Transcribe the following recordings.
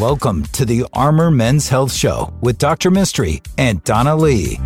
Welcome to the Armor Men's Health Show with Dr. Mistry and Donna Lee.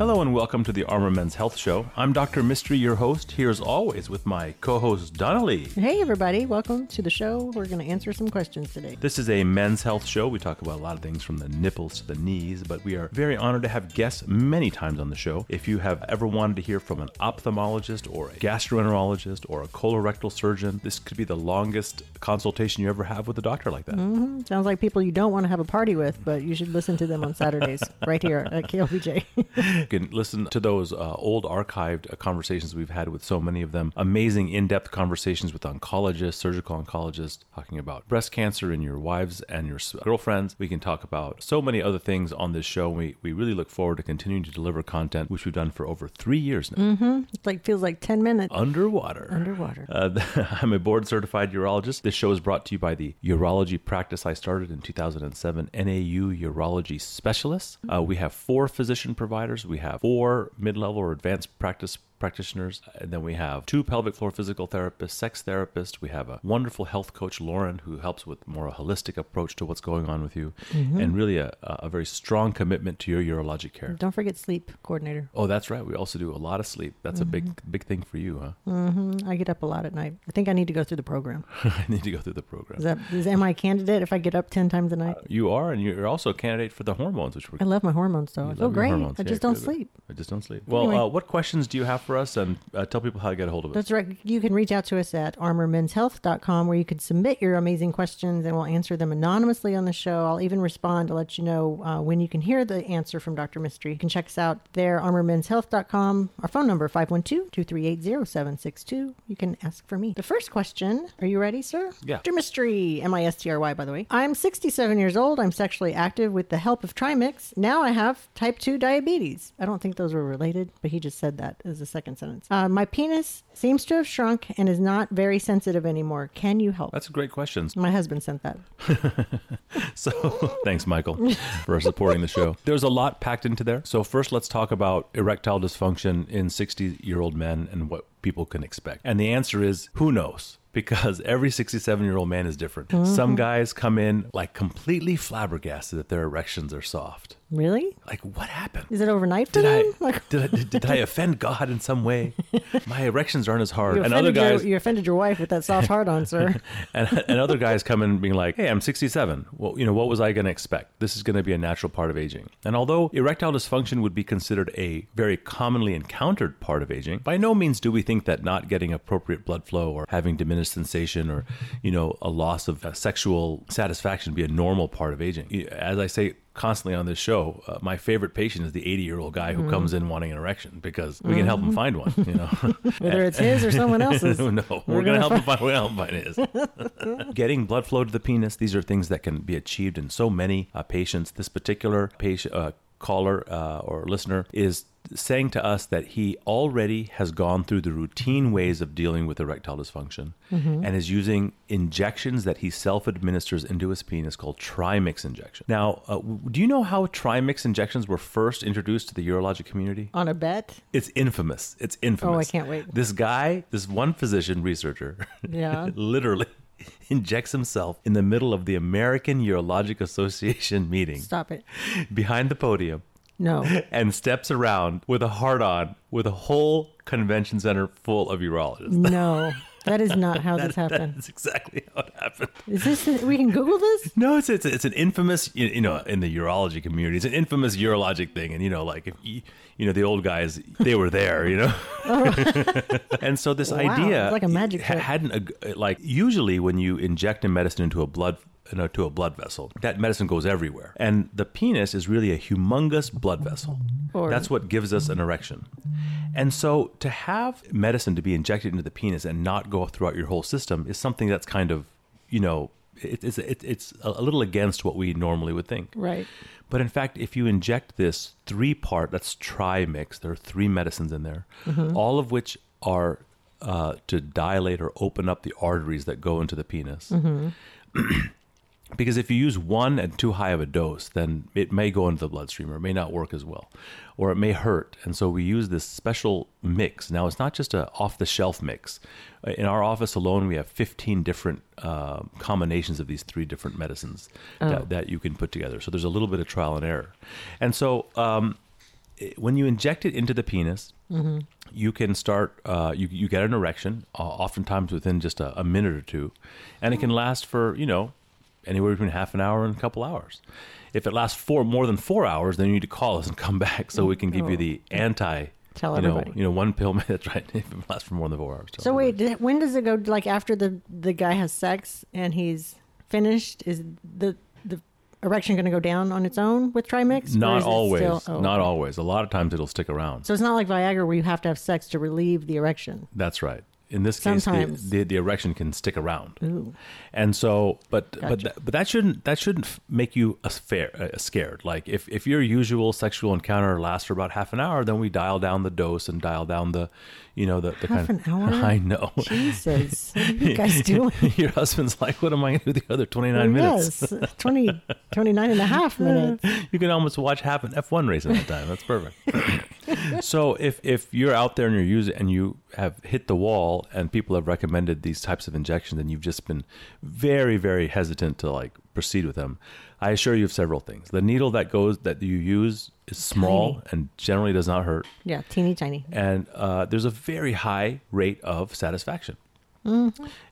Hello and welcome to the Armor Men's Health Show. I'm Dr. Mistry, your host, here as always with my co-host Donna Lee. Hey everybody, welcome to the show. We're going to answer some questions today. This is a men's health show. We talk about a lot of things from the nipples to the knees, but we are very honored to have guests many times on the show. If you have ever wanted to hear from an ophthalmologist or a gastroenterologist or a colorectal surgeon, this could be the longest consultation you ever have with a doctor like that. Mm-hmm. Sounds like people you don't want to have a party with, but you should listen to them on Saturdays right here at KLBJ. You can listen to those uh, old archived uh, conversations we've had with so many of them. Amazing in depth conversations with oncologists, surgical oncologists, talking about breast cancer in your wives and your girlfriends. We can talk about so many other things on this show. We, we really look forward to continuing to deliver content, which we've done for over three years now. mm-hmm. It's like feels like 10 minutes Underwater. underwater. Uh, I'm a board certified urologist. This show is brought to you by the urology practice I started in 2007, NAU Urology Specialists. Uh, we have four physician providers. We have four mid level or advanced practice practitioners. And then we have two pelvic floor physical therapists, sex therapists. We have a wonderful health coach, Lauren, who helps with more a holistic approach to what's going on with you, and really a, a very strong commitment to your urologic care. Don't forget sleep coordinator. Oh, that's right. We also do a lot of sleep. That's a big, big thing for you, huh? Mm-hmm. I get up a lot at night. I think I need to go through the program. I need to go through the program. Is that is am I a candidate if I get up 10 times a night? You are, and you're also a candidate for the hormones, which we're. I love my hormones though. you I feel great. I Yeah, just don't sleep. I just don't sleep. Well, Anyway. uh, what questions do you have for us? And uh, tell people how to get a hold of us. That's right. You can reach out to us at armormenshealth.com where you can submit your amazing questions and we'll answer them anonymously on the show. I'll even respond to let you know uh, when you can hear the answer from Dr. Mistry. You can check us out there, armormenshealth.com. Our phone number, 512-238-0762. You can ask for me. The first question, are you ready, sir? Yeah. Dr. Mistry, M-I-S-T-R-Y, by the way. I'm 67 years old. I'm sexually active with the help of Trimix. Now I have type 2 diabetes. I don't think those were related, but he just said that as a second sentence. Uh, my penis seems to have shrunk and is not very sensitive anymore. Can you help? That's a great question. My husband sent that. So, thanks, Michael, for supporting the show. There's a lot packed into there. So, first, let's talk about erectile dysfunction in 60 year old men and what people can expect. And the answer is who knows? Because every 67 year old man is different. Some mm. guys come in like completely flabbergasted that their erections are soft. Really? Like, what happened? Is it overnight for Did I, them? Like, did, I, did, did I offend God in some way? My erections aren't as hard. you And other offended, your, guys, you offended your wife with that soft heart on, sir. and, and other guys come in being like, "Hey, I'm 67. Well, you know, what was I going to expect? This is going to be a natural part of aging." And although erectile dysfunction would be considered a very commonly encountered part of aging, by no means do we think that not getting appropriate blood flow or having diminished sensation or, you know, a loss of uh, sexual satisfaction be a normal part of aging. As I say constantly on this show, uh, my favorite patient is the 80 year old guy who comes in wanting an erection because we can help him find one. You know, Whether it's his or someone else's. no, we're, going to help him find. We're help him find his. Getting blood flow to the penis. These are things that can be achieved in so many uh, patients. This particular patient. Uh, caller uh, or listener is saying to us that he already has gone through the routine ways of dealing with erectile dysfunction and is using injections that he self administers into his penis called trimix injection. Now, uh, do you know how trimix injections were first introduced to the urologic community? on a bet? It's infamous. It's infamous. Oh, I can't wait. This guy, this one physician researcher, Yeah. literally injects himself in the middle of the American Urologic Association meeting Stop it. behind the podium No. and steps around with a heart on with a whole convention center full of urologists. No. That is not how this happened. That's exactly how it happened. Is this, we can Google this? No, it's it's it's an infamous you know in the urology community. It's an infamous urologic thing, and you know like if you, you know the old guys they were there, you know. Oh. and so this Wow, idea like a magic ha- hadn't ag- like usually when you inject a medicine into a blood you know, to a blood vessel, that medicine goes everywhere, and the penis is really a humongous blood vessel. Or- That's what gives us an erection. And so to have medicine to be injected into the penis and not go throughout your whole system is something that's kind of, you know, it, it's it, it's a little against what we normally would think. Right. But in fact, if you inject this three part, that's tri mix. there are three medicines in there, all of which are uh, to dilate or open up the arteries that go into the penis. because if you use one and too high of a dose, then it may go into the bloodstream or it may not work as well, or it may hurt. And so we use this special mix. Now, it's not just a off the shelf mix. In our office alone, we have 15 different uh, combinations of these three different medicines that, that you can put together. So there's a little bit of trial and error. And so um, when you inject it into the penis, you can start. Uh, you you get an erection, uh, oftentimes within just a, a minute or two, and it can last for you know anywhere between half an hour and a couple hours. If it lasts for more than four hours, then you need to call us and come back so we can give you oh. the anti. Tell you know, everybody. you know, one pill. That's right. If it lasts for more than four hours. So wait, when does it go? Like after the the guy has sex and he's finished, is the the erection going to go down on its own with Trimix? Not always. still- oh, not okay. always. A lot of times it'll stick around. So it's not like Viagra where you have to have sex to relieve the erection. That's right. In this case, the, the, the erection can stick around. Ooh. And so, but but Gotcha. that, but that shouldn't that shouldn't make you a fair, uh, scared. Like if if your usual sexual encounter lasts for about half an hour, then we dial down the dose and dial down the, you know, the, the Half kind. an hour? I know. Jesus, what are you guys doing? your husband's like, what am I going to do the other twenty nine minutes? Yes, 20, 29 and a half minutes. you can almost watch half an F1 race in that time. That's perfect. So if if you're out there and you're using and you have hit the wall and people have recommended these types of injections and you've just been very very hesitant to like proceed with them, I assure you of several things. The needle that goes that you use is small Tiny. and generally does not hurt, Yeah, teeny tiny. and uh, there's a very high rate of satisfaction.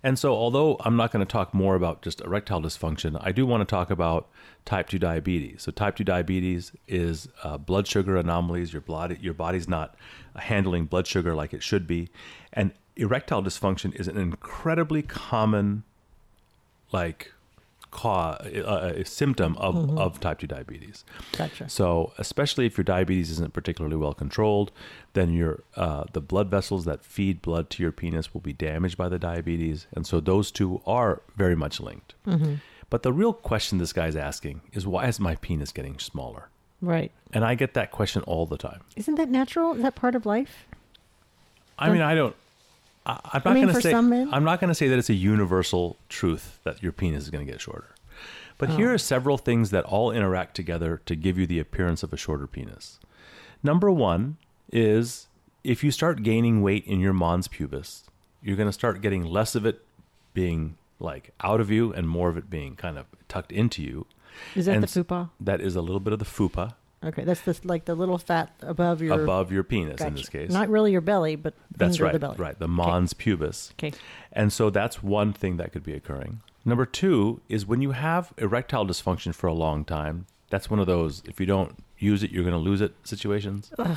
And so, although I'm not going to talk more about just erectile dysfunction, I do want to talk about type 2 diabetes. So, type 2 diabetes is uh, blood sugar anomalies. Your, blood, your body's not handling blood sugar like it should be. And erectile dysfunction is an incredibly common, like, cause, uh, a symptom of, of type 2 diabetes. Gotcha. So, especially if your diabetes isn't particularly well controlled, then your uh, the blood vessels that feed blood to your penis will be damaged by the diabetes, and so those two are very much linked. But the real question this guy's asking is, why is my penis getting smaller? Right. And I get that question all the time. Isn't that natural? Is that part of life? I mean, I don't. I, I'm not mean, going to say. I'm not going to say that it's a universal truth that your penis is going to get shorter. But here oh. are several things that all interact together to give you the appearance of a shorter penis. Number one is if you start gaining weight in your mons pubis, you're going to start getting less of it being like out of you and more of it being kind of tucked into you. Is that And the fupa? That is a little bit of the fupa Okay, that's the like the little fat above your above your penis in this case. Not really your belly, but That's right. the belly. Right. The mons pubis. Okay. And so that's one thing that could be occurring. Number two is when you have erectile dysfunction for a long time, that's one of those, if you don't use it, you're going to lose it situations. Don't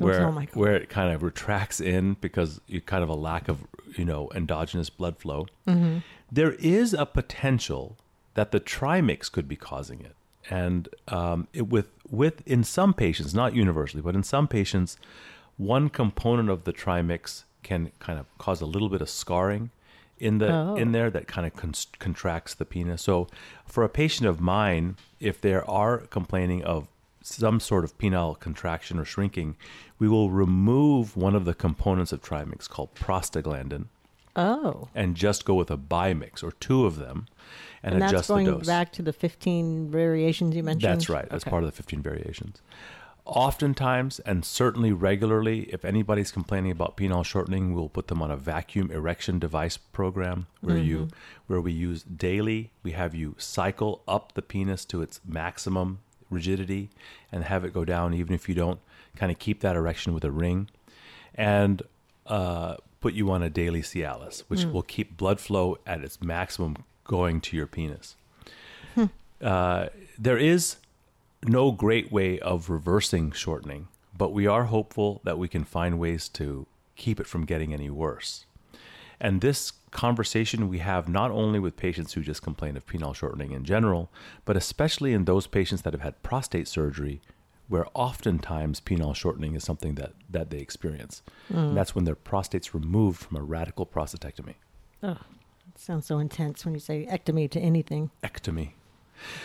where, where it kind of retracts in because you kind of a lack of, you know, endogenous blood flow. Mm-hmm. There is a potential that the trimix could be causing it. And um, it, with, with, in some patients, not universally, but in some patients, one component of the trimix can kind of cause a little bit of scarring in the Oh. in there that kind of con- contracts the penis. So, for a patient of mine, if there are complaining of some sort of penile contraction or shrinking, we will remove one of the components of trimix called prostaglandin Oh, and just go with a bi mix or two of them and, and adjust the dose. back to the fifteen variations you mentioned. That's right. That's Okay. part of the 15 variations. Oftentimes, and certainly regularly, if anybody's complaining about penile shortening, we'll put them on a vacuum erection device program where you Mm-hmm. where we use daily. We have you cycle up the penis to its maximum rigidity and have it go down, even if you don't kind of keep that erection with a ring, and uh, put you on a daily Cialis, which Mm. will keep blood flow at its maximum going to your penis Hmm. uh, there is no great way of reversing shortening, but we are hopeful that we can find ways to keep it from getting any worse. And this conversation we have not only with patients who just complain of penile shortening in general, but especially in those patients that have had prostate surgery, where oftentimes penile shortening is something that, that they experience. And that's when their prostate's removed from a radical prostatectomy. It sounds so intense when you say ectomy to anything. ectomy.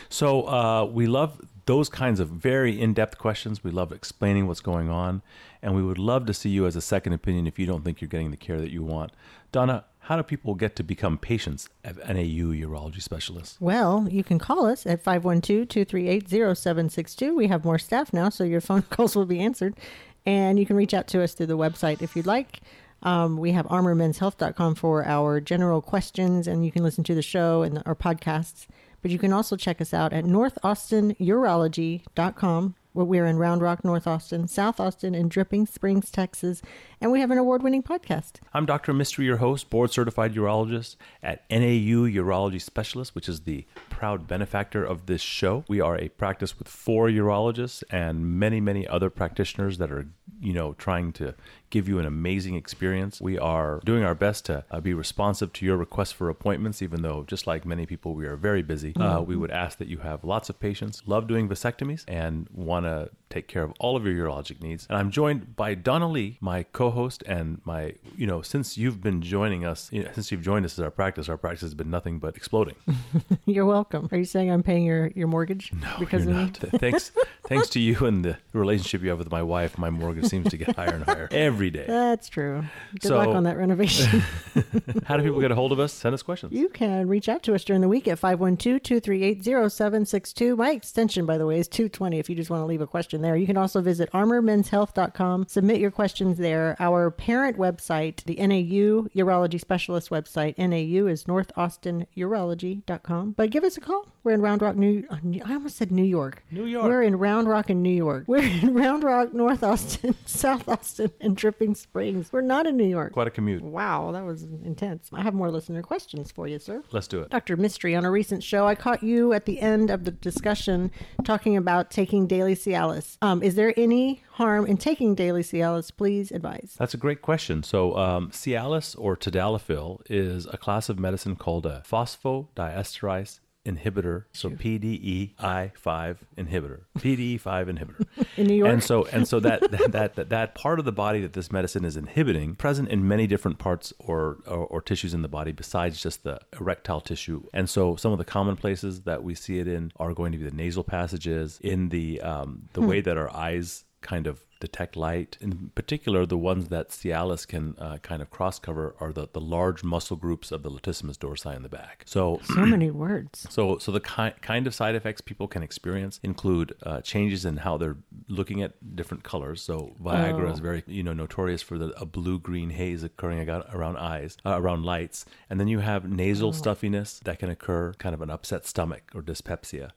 So uh, we love those kinds of very in-depth questions. We love explaining what's going on, and we would love to see you as a second opinion if you don't think you're getting the care that you want. Donna, how do people get to become patients of NAU urology specialists? Well, you can call us at 512 238 0762. We have more staff now, so your phone calls will be answered. And you can reach out to us through the website if you'd like. Um, we have armormenshealth.com for our general questions, and you can listen to the show and our podcasts. But you can also check us out at northaustinurology.com. We're in Round Rock, North Austin, South Austin, and Dripping Springs, Texas. And we have an award winning podcast. I'm Dr. Mistry, your host, board certified urologist at NAU Urology Specialist, which is the proud benefactor of this show. We are a practice with four urologists and many, many other practitioners that are, you know, trying to give you an amazing experience. We are doing our best to uh, be responsive to your requests for appointments, even though, just like many people, we are very busy. Uh, we would ask that you have lots of patience, love doing vasectomies, and want to take care of all of your urologic needs. And I'm joined by Donna Lee, my co-host and my, you know, since you've been joining us, you know, since you've joined us as our practice, our practice has been nothing but exploding. You're welcome. Are you saying I'm paying your, your mortgage No, because you're not. thanks, thanks to you and the relationship you have with my wife, my mortgage seems to get higher and higher every day. That's true. Good So- luck on that renovation. How do people get a hold of us? Send us questions. you can reach out to us during the week at 512-238-0762. My extension, by the way, is 220 if you just want to leave a question there. You can also visit armormenshealth.com. Submit your questions there. Our parent website, the NAU Urology Specialist website, NAU is northaustinurology.com. But give us a call. We're in Round Rock, uh, New I almost said New York. New York. We're in Round Rock in New York. We're in Round Rock, North Austin, South Austin, and Dripping Springs. We're not in New York. Quite a commute. Wow, that was intense. I have more listener questions for you, sir. Let's do it. Dr. Mistry, on a recent show, I caught you at the end of the discussion talking about taking daily Cialis. Um, is there any harm in taking daily Cialis? Please advise. That's a great question. So, um, Cialis or tadalafil is a class of medicine called a phosphodiesterase inhibitor. So PDE-I5 inhibitor, PDE5 inhibitor. In New York? And so, and so that, that that that part of the body that this medicine is inhibiting, present in many different parts or, or or tissues in the body besides just the erectile tissue. And so, some of the common places that we see it in are going to be the nasal passages, in the um, the way that our eyes kind of detect light. In particular, the ones that Cialis can uh, kind of cross cover are the, the large muscle groups of the latissimus dorsi in the back. So, So many words. so, so the ki- kind of side effects people can experience include uh, changes in how they're looking at different colors. So, Viagra is very, you know, notorious for the a blue-green haze occurring around eyes, uh, around lights, and then you have nasal stuffiness that can occur, kind of an upset stomach or dyspepsia.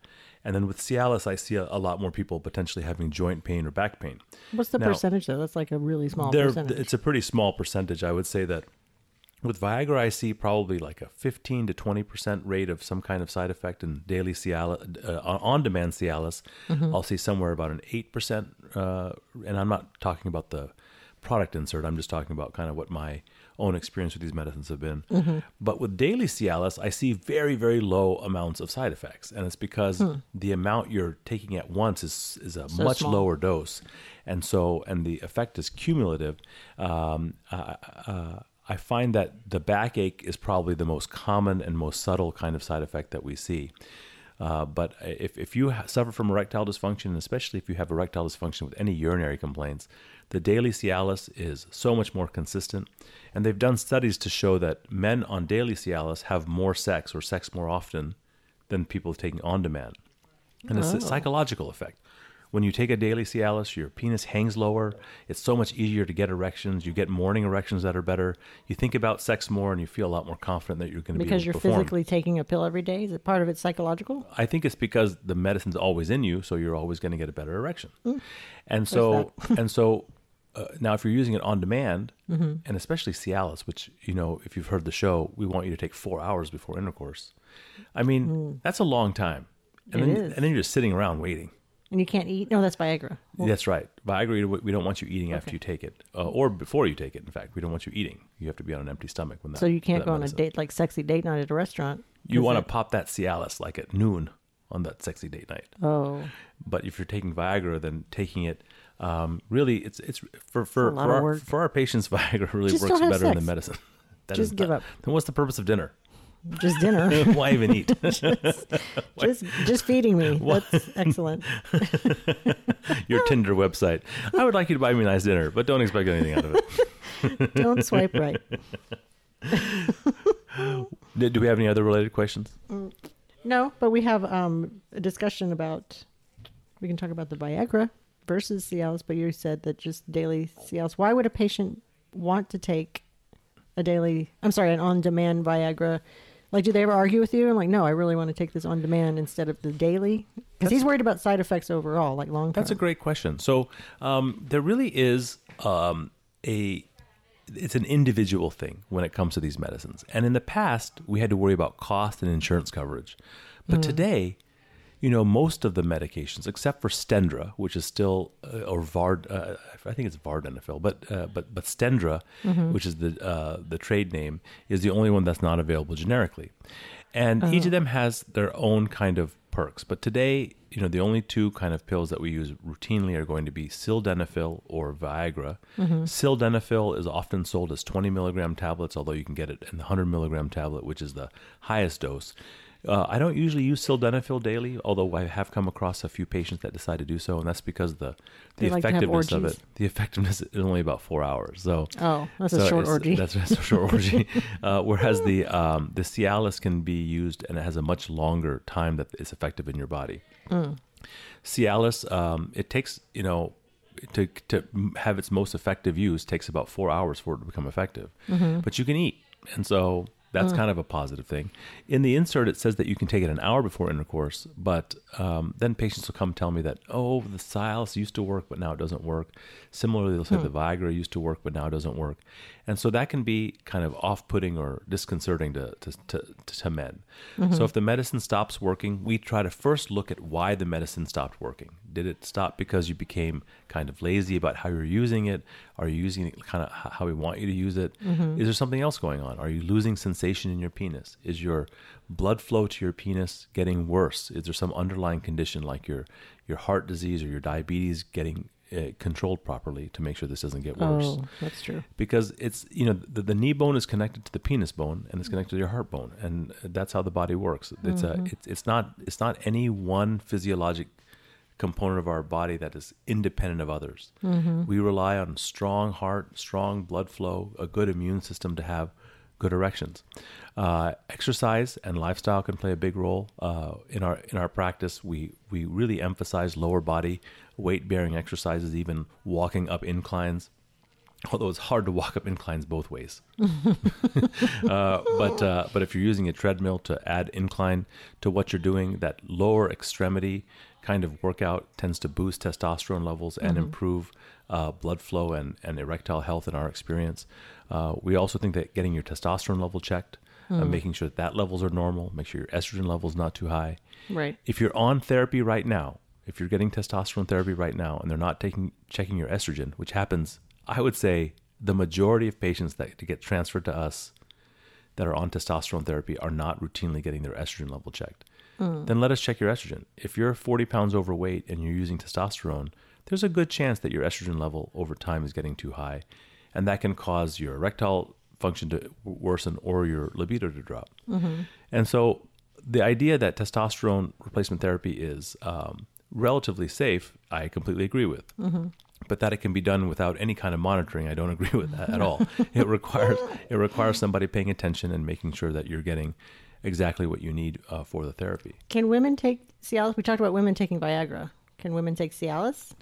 And then with Cialis, I see a, a lot more people potentially having joint pain or back pain. What's the Now- percentage, though? That's like a really small There, percentage. it's a pretty small percentage. I would say that with Viagra, I see probably like a 15 to 20 percent rate of some kind of side effect in daily Cialis, uh, on-demand Cialis. Mm-hmm. I'll see somewhere about an eight percent, uh, and I'm not talking about the product insert. I'm just talking about kind of what my own experience with these medicines have been. Mm-hmm. But with daily Cialis, I see very, very low amounts of side effects, and it's because the amount you're taking at once is is a Hmm. So much small. lower dose, and so and the effect is cumulative. Um, uh, uh, I find that the backache is probably the most common and most subtle kind of side effect that we see. Uh, but if, if you suffer from erectile dysfunction, and especially if you have erectile dysfunction with any urinary complaints, the daily Cialis is so much more consistent. And they've done studies to show that men on daily Cialis have more sex or sex more often than people taking on demand. And it's a psychological effect. When you take a daily Cialis, your penis hangs lower. It's so much easier to get erections. You get morning erections that are better. You think about sex more, and you feel a lot more confident that you're going to be because you're physically taking a pill every day. Is it part of it psychological? I think it's because the medicine's always in you, so you're always going to get a better erection. Mm. And so, and so, uh, now if you're using it on demand, Mm-hmm. and especially Cialis, which you know, if you've heard the show, we want you to take four hours before intercourse. I mean, that's a long time, and Mm. It then is. and then you're just sitting around waiting. And you can't eat? No, that's Viagra. Well, That's right. Viagra, we- don't want you eating after you take it, uh, or before you take it. In fact, we don't want you eating. You have to be on an empty stomach when that. so you can't go on a date like sexy date night at a restaurant. You want to pop that Cialis like at noon on that sexy date night. Oh, But if you're taking Viagra, then taking it um, really it's it's for for for our, for our patients. Viagra really Just works better sex. than medicine. That Just is give not- up. Then what's the purpose of dinner? just dinner. Why even eat? just just feeding me. That's excellent. Your Tinder website. I would like you to buy me a nice dinner, but don't expect anything out of it. Don't swipe right. Do do we have any other related questions? No, but we have um, a discussion about. We can talk about the Viagra versus Cialis, but you said that just daily Cialis. Why would a patient want to take a daily? I'm sorry, an on-demand Viagra. Like, do they ever argue with you? And like, no, I really want to take this on demand instead of the daily, because he's worried about side effects overall, like long term. That's a great question. So um, there really is um, a it's an individual thing when it comes to these medicines. And in the past, we had to worry about cost and insurance coverage, but today, you know, most of the medications, except for Stendra, which is still uh, or Vard, uh, I think it's Vardenafil, but uh, but but Stendra, which is the uh, the trade name, is the only one that's not available generically, and each of them has their own kind of perks. But today, you know, the only two kind of pills that we use routinely are going to be sildenafil or Viagra. Sildenafil is often sold as 20 milligram tablets, although you can get it in the 100 milligram tablet, which is the highest dose. Uh, I don't usually use sildenafil daily, although I have come across a few patients that decide to do so, and that's because the the They like effectiveness of it, the effectiveness is only about four hours. So Oh, that's a short orgy. That's, that's a short orgy. Uh, whereas the um, the Cialis can be used and it has a much longer time that it's effective in your body. Mm. Cialis, um, it takes you know to to have its most effective use takes about four hours for it to become effective. Mm-hmm. But you can eat, and so that's Mm. kind of a positive thing. In the insert, it says that you can take it an hour before intercourse, but um, then patients will come tell me that oh, the Cialis used to work, but now it doesn't work. Similarly, they'll say the Viagra used to work, but now it doesn't work, and so that can be kind of off-putting or disconcerting to to, to, to men. So if the medicine stops working, we try to first look at why the medicine stopped working. Did it stop because you became kind of lazy about how you're using it? Are you using it kind of how we want you to use it? Mm-hmm. Is there something else going on? Are you losing sensation in your penis? Is your blood flow to your penis getting worse? Is there some underlying condition like your your heart disease or your diabetes getting uh, controlled properly to make sure this doesn't get worse? Oh, that's true. because it's you know the, the knee bone is connected to the penis bone and it's mm. connected to your heart bone and that's how the body works it's a mm-hmm. it's, it's not it's not any one physiologic component of our body that is independent of others. We rely on strong heart strong blood flow a good immune system to have good erections. Uh, exercise and lifestyle can play a big role. Uh, in our in our practice we we really emphasize lower body weight bearing exercises even walking up inclines although it's hard to walk up inclines both ways. uh, but uh, but if you're using a treadmill to add incline to what you're doing, that lower extremity kind of workout tends to boost testosterone levels and improve uh, blood flow and, and erectile health in our experience. Uh, we also think that getting your testosterone level checked, uh, making sure that that levels are normal, make sure your estrogen level is not too high. Right. If you're on therapy right now, if you're getting testosterone therapy right now and they're not taking checking your estrogen, which happens, I would say the majority of patients that get transferred to us that are on testosterone therapy are not routinely getting their estrogen level checked. Mm. Then let us check your estrogen. If you're 40 pounds overweight and you're using testosterone, there's a good chance that your estrogen level over time is getting too high, and that can cause your erectile function to worsen or your libido to drop. Mm-hmm. And so the idea that testosterone replacement therapy is um, relatively safe, I completely agree with. Mm-hmm. But that it can be done without any kind of monitoring, I don't agree with that at all. It requires it requires somebody paying attention and making sure that you're getting exactly what you need uh, for the therapy. Can women take Cialis? We talked about women taking Viagra. Can women take Cialis?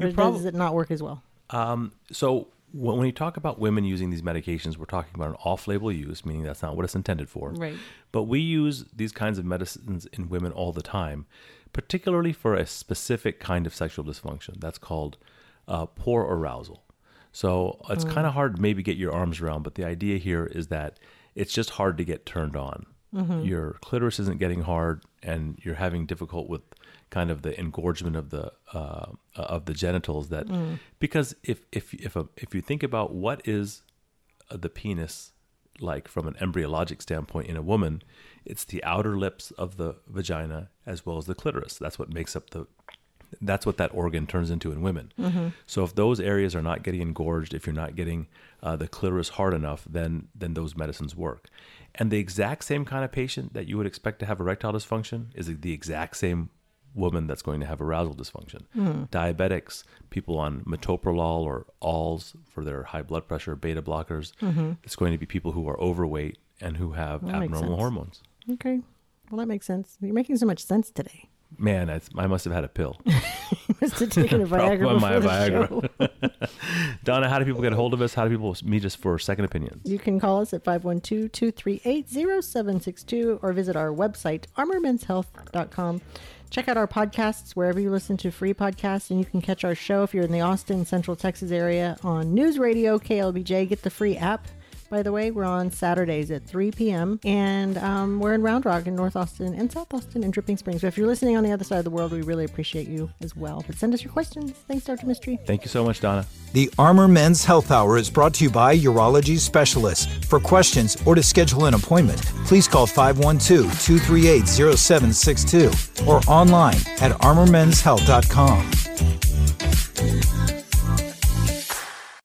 Or prob- does it not work as well? Um, so when, when you talk about women using these medications, we're talking about an off-label use, meaning that's not what it's intended for. Right. But we use these kinds of medicines in women all the time, particularly for a specific kind of sexual dysfunction. That's called uh, poor arousal. So it's kind of hard to maybe get your arms around, but the idea here is that it's just hard to get turned on. Your clitoris isn't getting hard, and you're having difficult with kind of the engorgement of the uh, of the genitals. That because if if if a, if you think about what is uh, the penis like from an embryologic standpoint in a woman, it's the outer lips of the vagina as well as the clitoris. That's what makes up the that's what that organ turns into in women. Mm-hmm. So if those areas are not getting engorged, if you're not getting uh, the clitoris hard enough, then then those medicines work. And the exact same kind of patient that you would expect to have erectile dysfunction is the exact same woman that's going to have arousal dysfunction. Hmm. Diabetics, people on metoprolol or alls for their high blood pressure, beta blockers. Mm-hmm. It's going to be people who are overweight and who have That abnormal hormones. Okay. Well, that makes sense. You're making so much sense today. Man, I, I must have had a pill. Must have taken a Viagra before the Viagra. show. Donna, how do people get a hold of us? How do people meet us for second opinions? You can call us at 512-238-0762 or visit our website, armormenshealth.com. Check out our podcasts wherever you listen to free podcasts, and you can catch our show if you're in the Austin, Central Texas area on News Radio KLBJ. Get the free app. By the way, we're on Saturdays at 3 p.m. And um, we're in Round Rock in North Austin and South Austin and Dripping Springs. But if you're listening on the other side of the world, we really appreciate you as well. But send us your questions. Thanks, Dr. Mistry. Thank you so much, Donna. The Armor Men's Health Hour is brought to you by Urology Specialists. For questions or to schedule an appointment, please call 512 238 0762 or online at armormenshealth.com.